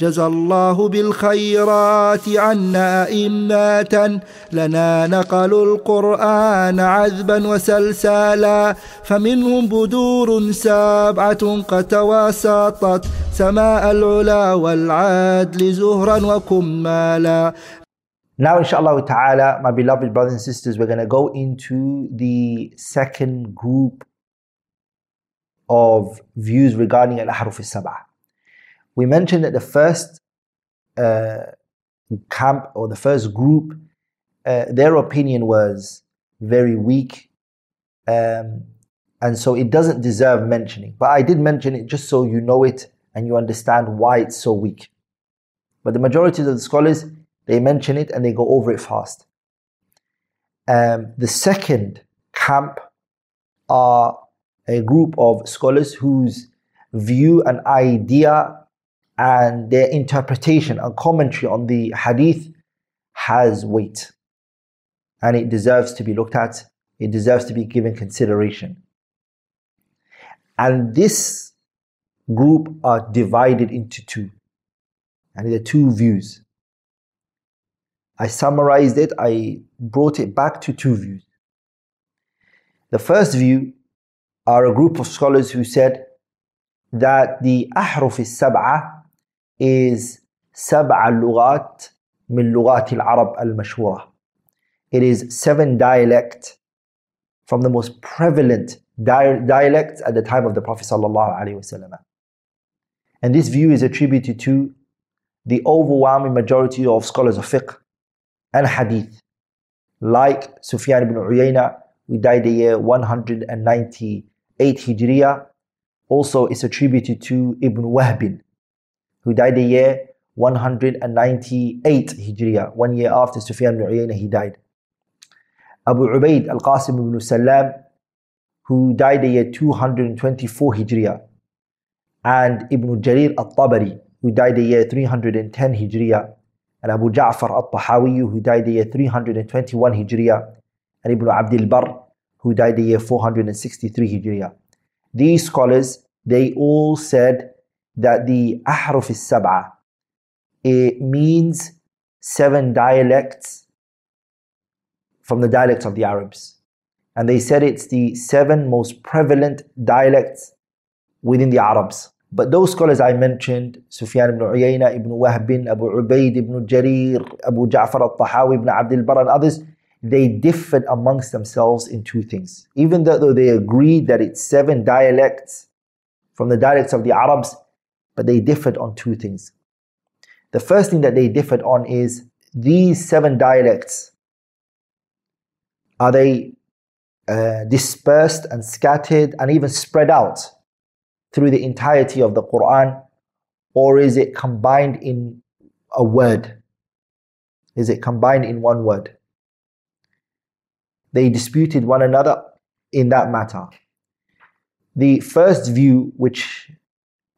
جزى الله بالخيرات عنا أئمة لنا نقلوا القرآن عذبا وسلسالا فمنهم بدور سبعة قد تواسطت سماء العلا والعدل زهرا وكمالا Now, inshallah ta'ala, my beloved brothers and sisters, we're going to go into the second group of views regarding al-ahruf al-sab'ah. We mentioned that the first uh, camp or the first group, uh, their opinion was very weak. Um, and so it doesn't deserve mentioning. But I did mention it just so you know it and you understand why it's so weak. But the majority of the scholars, they mention it and they go over it fast. Um, the second camp are a group of scholars whose view and idea and their interpretation and commentary on the hadith has weight. And it deserves to be looked at. It deserves to be given consideration. And this group are divided into two. And there are two views. I summarized it. I brought it back to two views. The first view are a group of scholars who said that the ahruf is-sab'ah is سبع لغات من لغات العرب المشهورة. It is seven dialects from the most prevalent dialects at the time of the Prophet ﷺ. And this view is attributed to the overwhelming majority of scholars of fiqh and hadith, like Sufyan ibn Uyayna, who died the year 198 Hijriya. Also, it's attributed to Ibn Wahbin, who died the year 198 Hijriya, one year after Sufyan ibn Uyayna he died. Abu Ubaid al-Qasim ibn Salam, who died the year 224 Hijriya, and Ibn Jarir al-Tabari, who died the year 310 Hijriya, and Abu Ja'far al-Tahawi, who died the year 321 Hijriya, and Ibn Abdul Barr, who died the year 463 Hijriya. These scholars, they all said that the ahruf is sab'a it means seven dialects from the dialects of the Arabs. And they said it's the seven most prevalent dialects within the Arabs. But those scholars I mentioned, Sufyan ibn Uyayna, ibn Wahb, Abu Ubaid, ibn Jarir, Abu Ja'far al-Tahawi, ibn Abdul Barr and others, they differed amongst themselves in two things. Even though they agreed that it's seven dialects from the dialects of the Arabs, but they differed on two things. The first thing that they differed on is these seven dialects are they uh, dispersed and scattered and even spread out through the entirety of the Quran, or is it combined in a word? Is it combined in one word? They disputed one another in that matter. The first view, which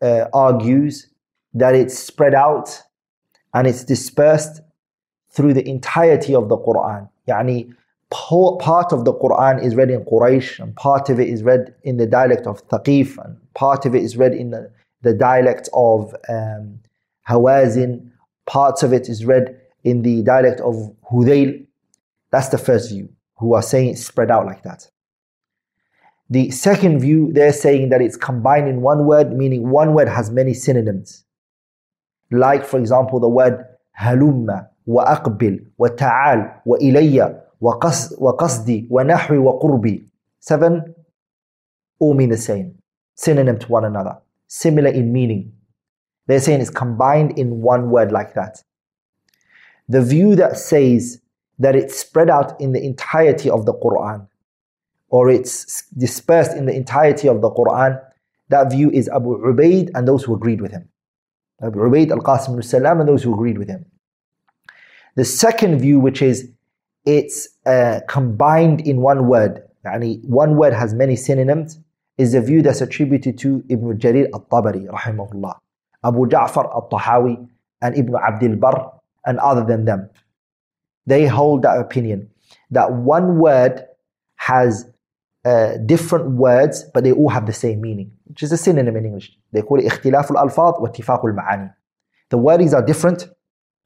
uh, argues that it's spread out and it's dispersed through the entirety of the Quran. Yani, part of the Quran is read in Quraysh, and part of it is read in the dialect of Thaqif, and part of it is read in the, the dialect of um, Hawazin, parts of it is read in the dialect of Hudayl. That's the first view, who are saying it's spread out like that. The second view, they're saying that it's combined in one word, meaning one word has many synonyms. Like, for example, the word halumma, wa aqbil, wa ta'al, wa ilayya, wa qasdi, wa nahwi, wa qurbi. Seven all mean the same, synonym to one another, similar in meaning. They're saying it's combined in one word like that. The view that says that it's spread out in the entirety of the Quran, or it's dispersed in the entirety of the Quran, that view is Abu Ubaid and those who agreed with him. Abu Ubaid, Al Qasim al and those who agreed with him. The second view, which is it's uh, combined in one word, يعني one word has many synonyms, is the view that's attributed to Ibn Jarir al Tabari, rahimahullah, Abu Ja'far al Tahawi, and Ibn Abdul Barr, and other than them. They hold that opinion that one word has uh, different words, but they all have the same meaning, which is a synonym in English. They call it اختلاف الألفاظ واتفاق المعاني. The wordings are different,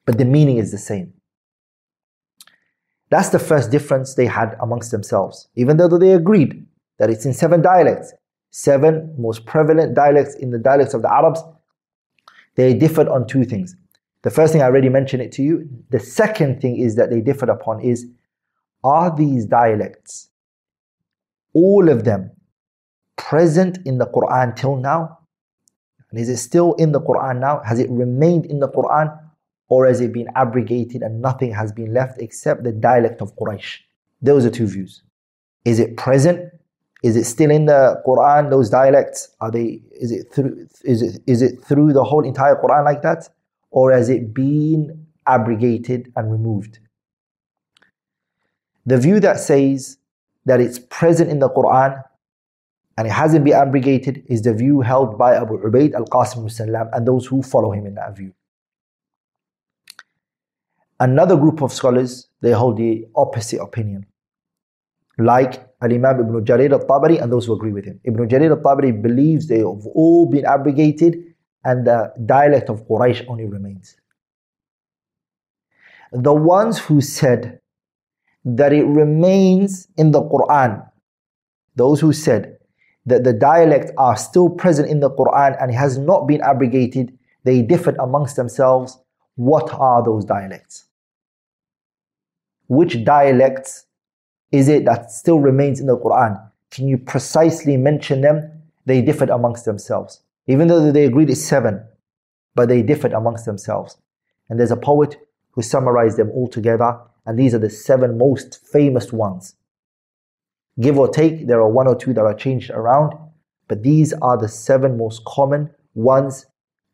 but the meaning is the same. That's the first difference they had amongst themselves, even though they agreed that it's in seven dialects, seven most prevalent dialects in the dialects of the Arabs. They differed on two things. The first thing I already mentioned it to you. The second thing is that they differed upon is are these dialects, all of them, present in the Quran till now? And is it still in the Quran now? Has it remained in the Quran? Or has it been abrogated and nothing has been left except the dialect of Quraysh? Those are two views. Is it present? Is it still in the Quran? Those dialects are they? Is it through? Is it is it through the whole entire Quran like that, or has it been abrogated and removed? The view that says that it's present in the Quran and it hasn't been abrogated is the view held by Abu Ubaid al-Qasim al and those who follow him in that view. Another group of scholars, they hold the opposite opinion. Like Al-Imam Ibn Jarir al-Tabari and those who agree with him. Ibn Jarir al-Tabari believes they have all been abrogated and the dialect of Quraysh only remains. The ones who said that it remains in the Quran, those who said that the dialects are still present in the Quran and it has not been abrogated, they differed amongst themselves. What are those dialects? Which dialects is it that still remains in the Quran? Can you precisely mention them? They differed amongst themselves. Even though they agreed it's seven, but they differed amongst themselves. And there's a poet who summarized them all together, and these are the seven most famous ones. Give or take, there are one or two that are changed around, but these are the seven most common ones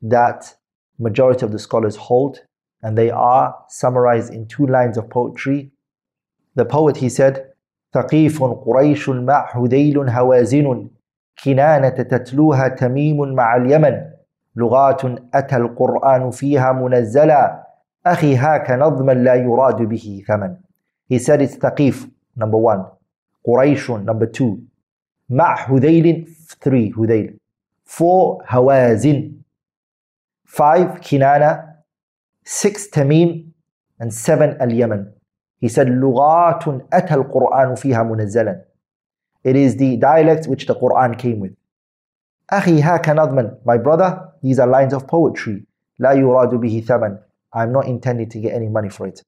that majority of the scholars hold and they are summarized in two lines of poetry. The poet he said, ثقيف قريش مع حذيل هوازن كنانة تتلوها تميم مع اليمن لغات أتى القرآن فيها منزلا أخي هاك نظما لا يراد به ثمن He said it's ثقيف number one قريش number two مع حذيل three حذيل four هوازن five كنانة six Tamim, and seven Al-Yaman. He said, لغات أتى القرآن فيها منزلا. It is the dialect which the Quran came with. أخي هاك نظما. My brother, these are lines of poetry. لا يراد به ثمن. I'm not intending to get any money for it.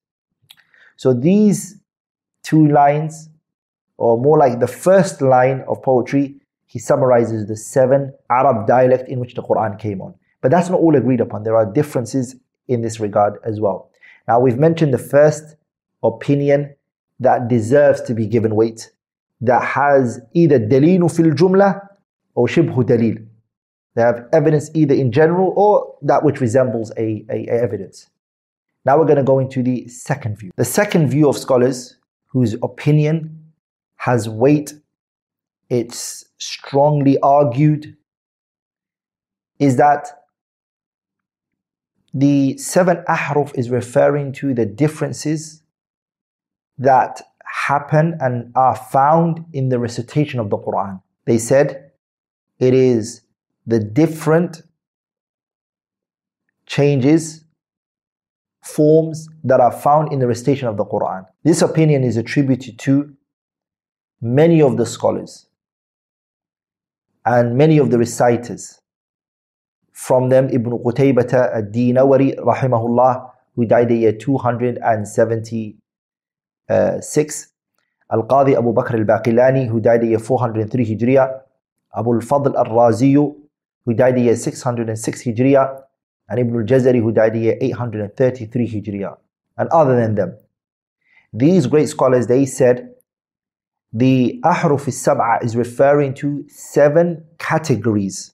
So these two lines, or more like the first line of poetry, he summarizes the seven Arab dialect in which the Quran came on. But that's not all agreed upon. There are differences in this regard as well. Now, we've mentioned the first opinion that deserves to be given weight, that has either dalilu fil jumla or shibhu dalil. They have evidence either in general or that which resembles a, a, a evidence. Now we're going to go into the second view. The second view of scholars whose opinion has weight, it's strongly argued, is that the seven ahruf is referring to the differences that happen and are found in the recitation of the Quran. They said it is the different changes, forms that are found in the recitation of the Quran. This opinion is attributed to many of the scholars and many of the reciters. From them, Ibn Qutaybah ad-Dinawari, rahimahullah, who died the year 276. Al-Qadi Abu Bakr al-Baqilani, who died the year 403 Hijriya. Abu al-Fadl al-Raziyu, who died the year 606 Hijriya. And Ibn al-Jazari, who died year 833 Hijriya. And other than them. These great scholars, they said, the Ahruf al-Sab'a is referring to seven categories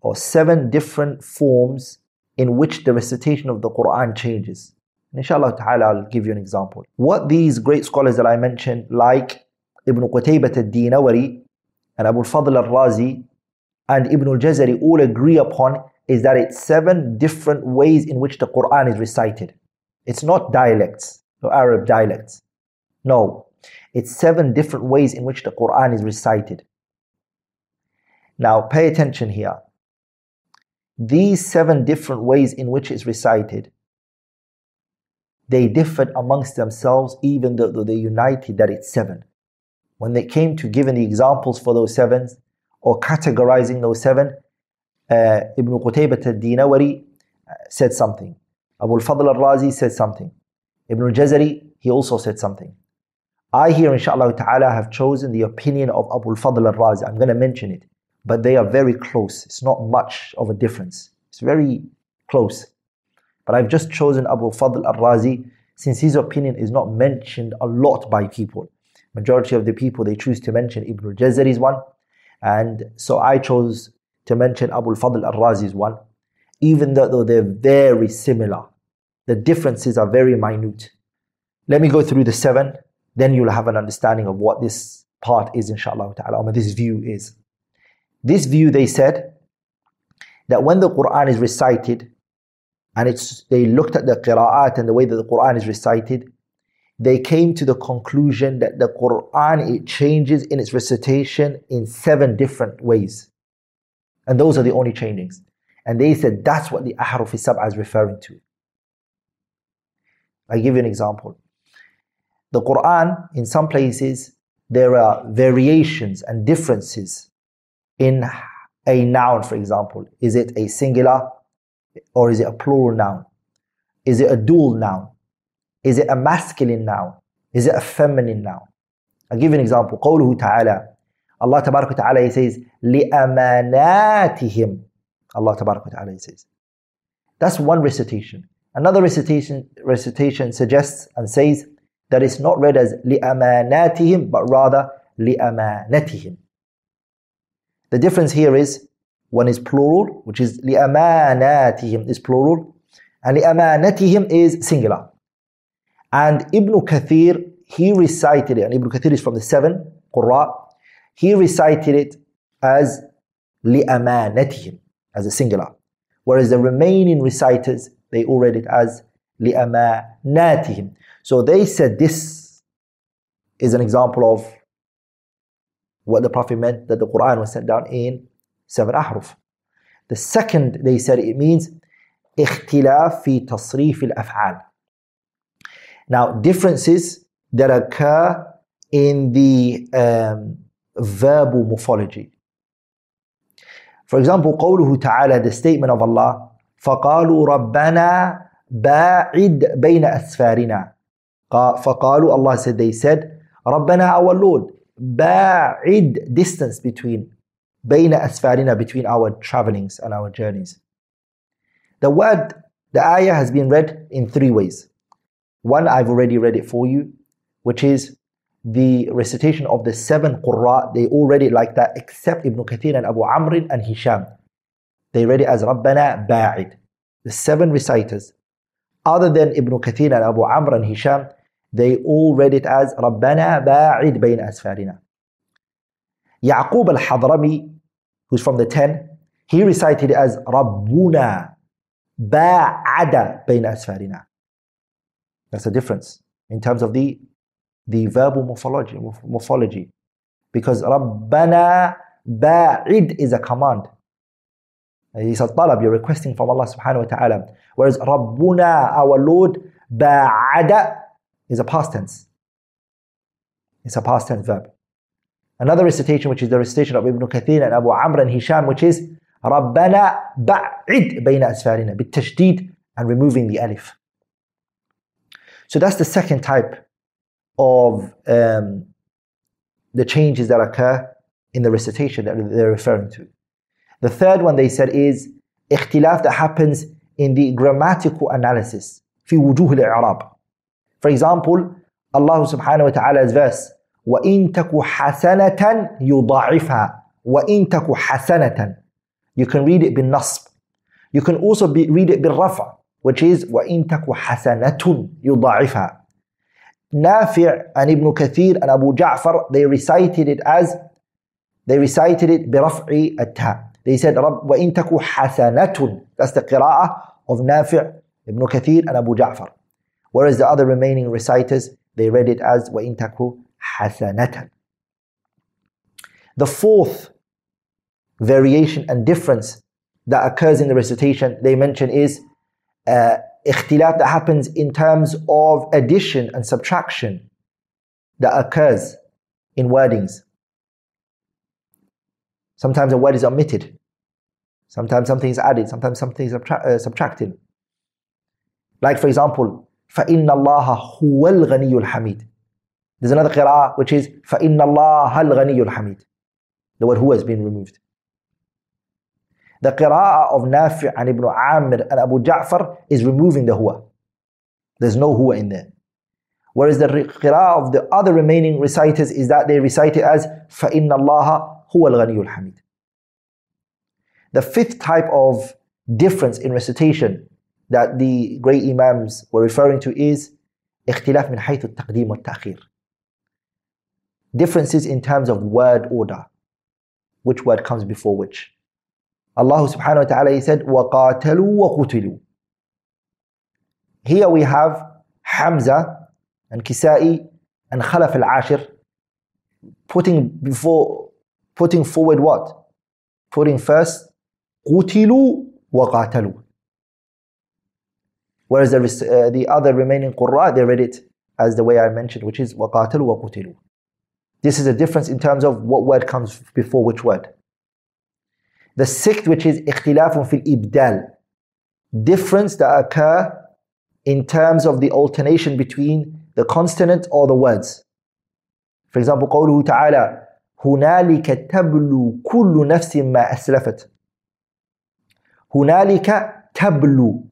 or seven different forms in which the recitation of the Quran changes. And inshallah ta'ala, I'll give you an example. What these great scholars that I mentioned, like Ibn Qutaybah al-Dinawari and Abu al-Fadl al-Razi and Ibn al-Jazari all agree upon is that it's seven different ways in which the Quran is recited. It's not dialects, no Arab dialects. No, it's seven different ways in which the Quran is recited. Now, pay attention here. these seven different ways in which it's recited, they differed amongst themselves, even though they united that it's seven. When they came to giving the examples for those sevens or categorizing those seven, uh, Ibn Qutaybat al-Dinawari uh, said something. Abu al-Fadl al-Razi said something. Ibn al-Jazari, he also said something. I here, inshallah ta'ala, have chosen the opinion of Abu al-Fadl al-Razi. I'm going to mention it. But they are very close. It's not much of a difference. It's very close. But I've just chosen Abu al-Fadl al-Razi since his opinion is not mentioned a lot by people. Majority of the people, they choose to mention Ibn al-Jazari's one. And so I chose to mention Abu al-Fadl al-Razi's one. Even though they're very similar. The differences are very minute. Let me go through the seven, then you'll have an understanding of what this part is, inshallah ta'ala, or this view is. This view, they said, that when the Quran is recited, and it's they looked at the qira'at and the way that the Quran is recited, they came to the conclusion that the Quran it changes in its recitation in seven different ways. And those are the only changings. And they said that's what the Ahruf Sab'ah is referring to. I give you an example. The Quran, in some places, there are variations and differences in a noun, for example. Is it a singular or is it a plural noun? Is it a dual noun? Is it a masculine noun? Is it a feminine noun? I'll give you an example. قوله تعالى Allah تبارك وتعالى says لأماناتهم Allah تبارك وتعالى says That's one recitation. Another recitation, recitation suggests and says that it's not read as لأماناتهم but rather لأمانتهم. The difference here is one is plural, which is لأماناتهم is plural, and لأمانتهم is singular. And Ibn Kathir, he recited it, and Ibn Kathir is from the seven Qurra, he recited it as لأمانتهم, as a singular. Whereas the remaining reciters, they all read it as لأماناتهم. So they said this is an example of what the Prophet meant that the Quran was sent down in seven ahruf. The second, they said it means اختلاف في تصريف الأفعال. Now, differences that occur in the um, verbal morphology. For example, قوله تعالى, the statement of Allah, فقالوا ربنا باعد بين أسفارنا. فقالوا, Allah said, they said, ربنا our Lord, ba'id distance between بين أسفارنا between our travelings and our journeys. The word, the ayah has been read in three ways. One, I've already read it for you, which is the recitation of the seven Qurra, they already like that, except Ibn Kathir and Abu Amr and Hisham. They read it as Rabbana Ba'id. The seven reciters. Other than Ibn Kathir and Abu Amr and Hisham, they all read it as Rabbana Ba'id Bain Asfarina. Yaqub al Hadrami, who's from the ten, he recited it as Rabbuna Ba'ada Bain Asfarina. That's the difference in terms of the the verbal morphology, morphology. Because ربنا باعد is a command. It's a talab, you're requesting from Allah subhanahu wa ta'ala. Whereas ربنا, our Lord, باعد is a past tense. It's a past tense verb. Another recitation, which is the recitation of Ibn Kathir and Abu Amr and Hisham, which is ربنا بعد بين أسفارنا بالتشديد and removing the alif. So that's the second type of um, the changes that occur in the recitation that they're referring to. The third one they said is اختلاف that happens in the grammatical analysis في وجوه الإعراب for example, Allah subhanahu wa ta'ala's verse, وَإِن تَكُ حَسَنَةً يُضَاعِفْهَا وَإِن تَكُ حَسَنَةً You can read it bin nasb. You can also be, read it bin rafa, which is وَإِن تَكُ حَسَنَةٌ يُضَاعِفْهَا Nafi' and Ibn Kathir and Abu Ja'far, they recited it as, they recited it برفع التاء. They said, وَإِن تَكُ حَسَنَةٌ That's the qira'ah of Nafi' Ibn Kathir and Abu Ja'far. Whereas the other remaining reciters, they read it as وَإِن تَكُ حَسَنَةً. The fourth variation and difference that occurs in the recitation they mention is uh, ikhtilaf that happens in terms of addition and subtraction that occurs in wordings. Sometimes a word is omitted. Sometimes something is added. Sometimes something is subtra- uh, subtracted. Like for example, فَإِنَّ اللَّهَ هُوَ الْغَنِيُّ الْحَمِيدُ There's another qira'ah which is فَإِنَّ اللَّهَ الْغَنِيُّ الْحَمِيدُ The word huwa has been removed. The qira'ah of Nafi' and Ibn Amir and Abu Ja'far is removing the huwa. There's no huwa in there. Whereas the qira'ah of the other remaining reciters is that they recite it as فَإِنَّ اللَّهَ هُوَ الْغَنِيُّ الْحَمِيدُ The fifth type of difference in recitation that the great Imams were referring to is اختلاف من حيث التقديم والتأخير. Differences in terms of word order. Which word comes before which? Allah subhanahu wa ta'ala, He said, وَقَاتَلُوا وَقُتِلُوا Here we have Hamza and Kisai and Khalaf al-Ashir putting before, putting forward what? Putting first, قُتِلُوا وَقَاتَلُوا Whereas there is, uh, the other remaining Qurra, they read it as the way I mentioned, which is وَقَاتَلُوا وَقُتِلُوا This is a difference in terms of what word comes before which word. The sixth, which is اختلاف في الإبدال. Difference that occur in terms of the alternation between the consonant or the words. For example, قوله تعالى هنالك تبلو كل نفس ما أسلفت. هنالك تبلو.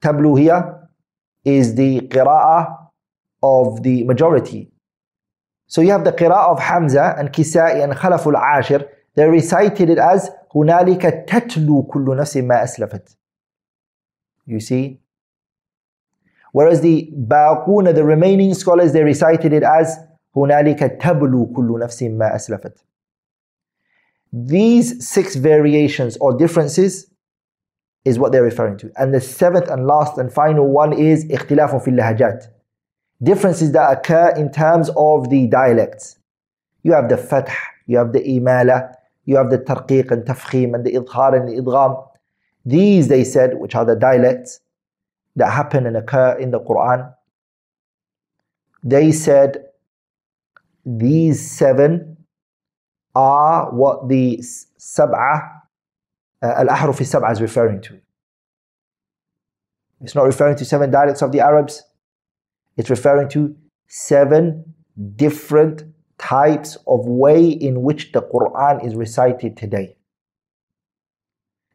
تبلو here is the قراءة of the majority. So you have the قراءة of Hamza and Kisai and Khalaf al-Ashir they recited it as هنالك تتلو كل نفس ما أسلفت. You see? Whereas the باقون, the remaining scholars, they recited it as هنالك تبلو كل نفس ما أسلفت. These six variations or differences is what they're referring to. And the seventh and last and final one is اختلاف في اللهجات. Differences that occur in terms of the dialects. You have the fath, you have the imala, you have the tarqiq and tafkhim and the idhar and the idgham. These, they said, which are the dialects that happen and occur in the Quran, they said these seven are what the sab'ah, uh, al-ahruf is referring to. It's not referring to seven dialects of the Arabs. It's referring to seven different types of way in which the Quran is recited today.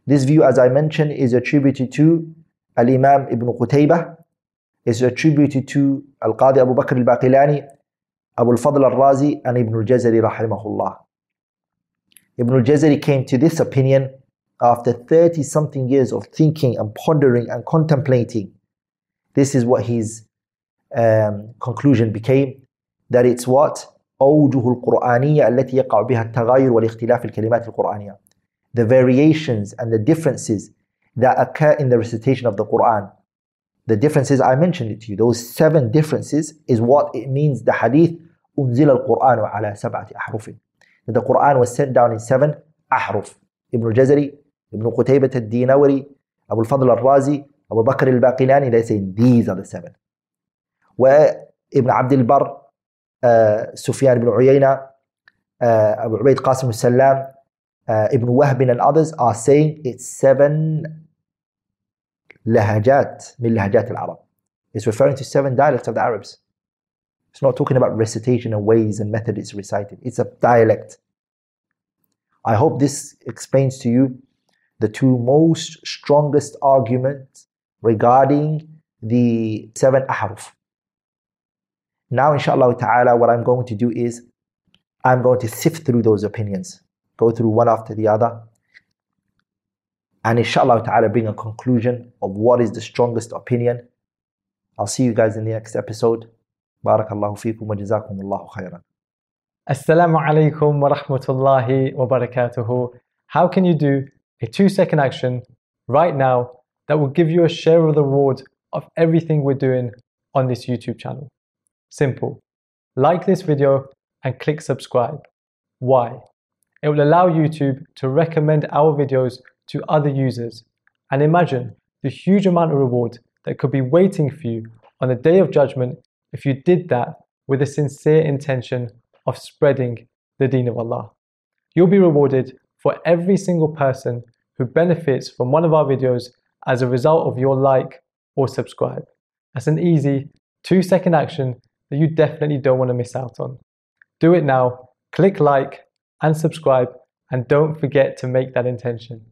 This view, as I mentioned, is attributed to Al Imam Ibn Qutaybah, is attributed to Al Qadi Abu Bakr al Baqilani, Abu al Fadl al Razi, and Ibn al Jazari, rahimahullah. Ibn al Jazari came to this opinion after 30 something years of thinking and pondering and contemplating. This is what his um, conclusion became that it's what? أوجه القرآنية التي يقع بها التغاير والاختلاف الكلمات القرآنية. The variations and the differences that occur in the recitation of the Quran. The differences I mentioned it to you. Those seven differences is what it means the hadith أنزل القرآن على سبعة أحرف. The Quran was sent down in seven أحرف. Al-Dinawari, Abu al-Fadl al-Razi, Abu Bakr al-Baqilani, they say these are the seven. Where Ibn Abdul Barr Sufyan ibn Uyayna, Abu Ubaid Qasim al-Sallam, Ibn Wahb and others are saying it's seven lahajat min lahajat al-Arab. It's referring to seven dialects of the Arabs. It's not talking about recitation and ways and method it's recited. It's a dialect. I hope this explains to you the two most strongest arguments regarding the seven ahruf. Now, inshallah ta'ala, what I'm going to do is I'm going to sift through those opinions, go through one after the other, and inshallah ta'ala bring a conclusion of what is the strongest opinion. I'll see you guys in the next episode. Barakallahu feekum wa jazakumullahu khairan. Assalamu alaikum wa rahmatullahi wa barakatuhu. How can you do a two second action right now that will give you a share of the reward of everything we're doing on this YouTube channel? Simple. Like this video and click subscribe. Why? It will allow YouTube to recommend our videos to other users. And imagine the huge amount of reward that could be waiting for you on the day of judgment if you did that with a sincere intention of spreading the deen of Allah. You'll be rewarded for every single person who benefits from one of our videos as a result of your like or subscribe. That's an easy two second action that you definitely don't want to miss out on. Do it now, click like and subscribe, and don't forget to make that intention.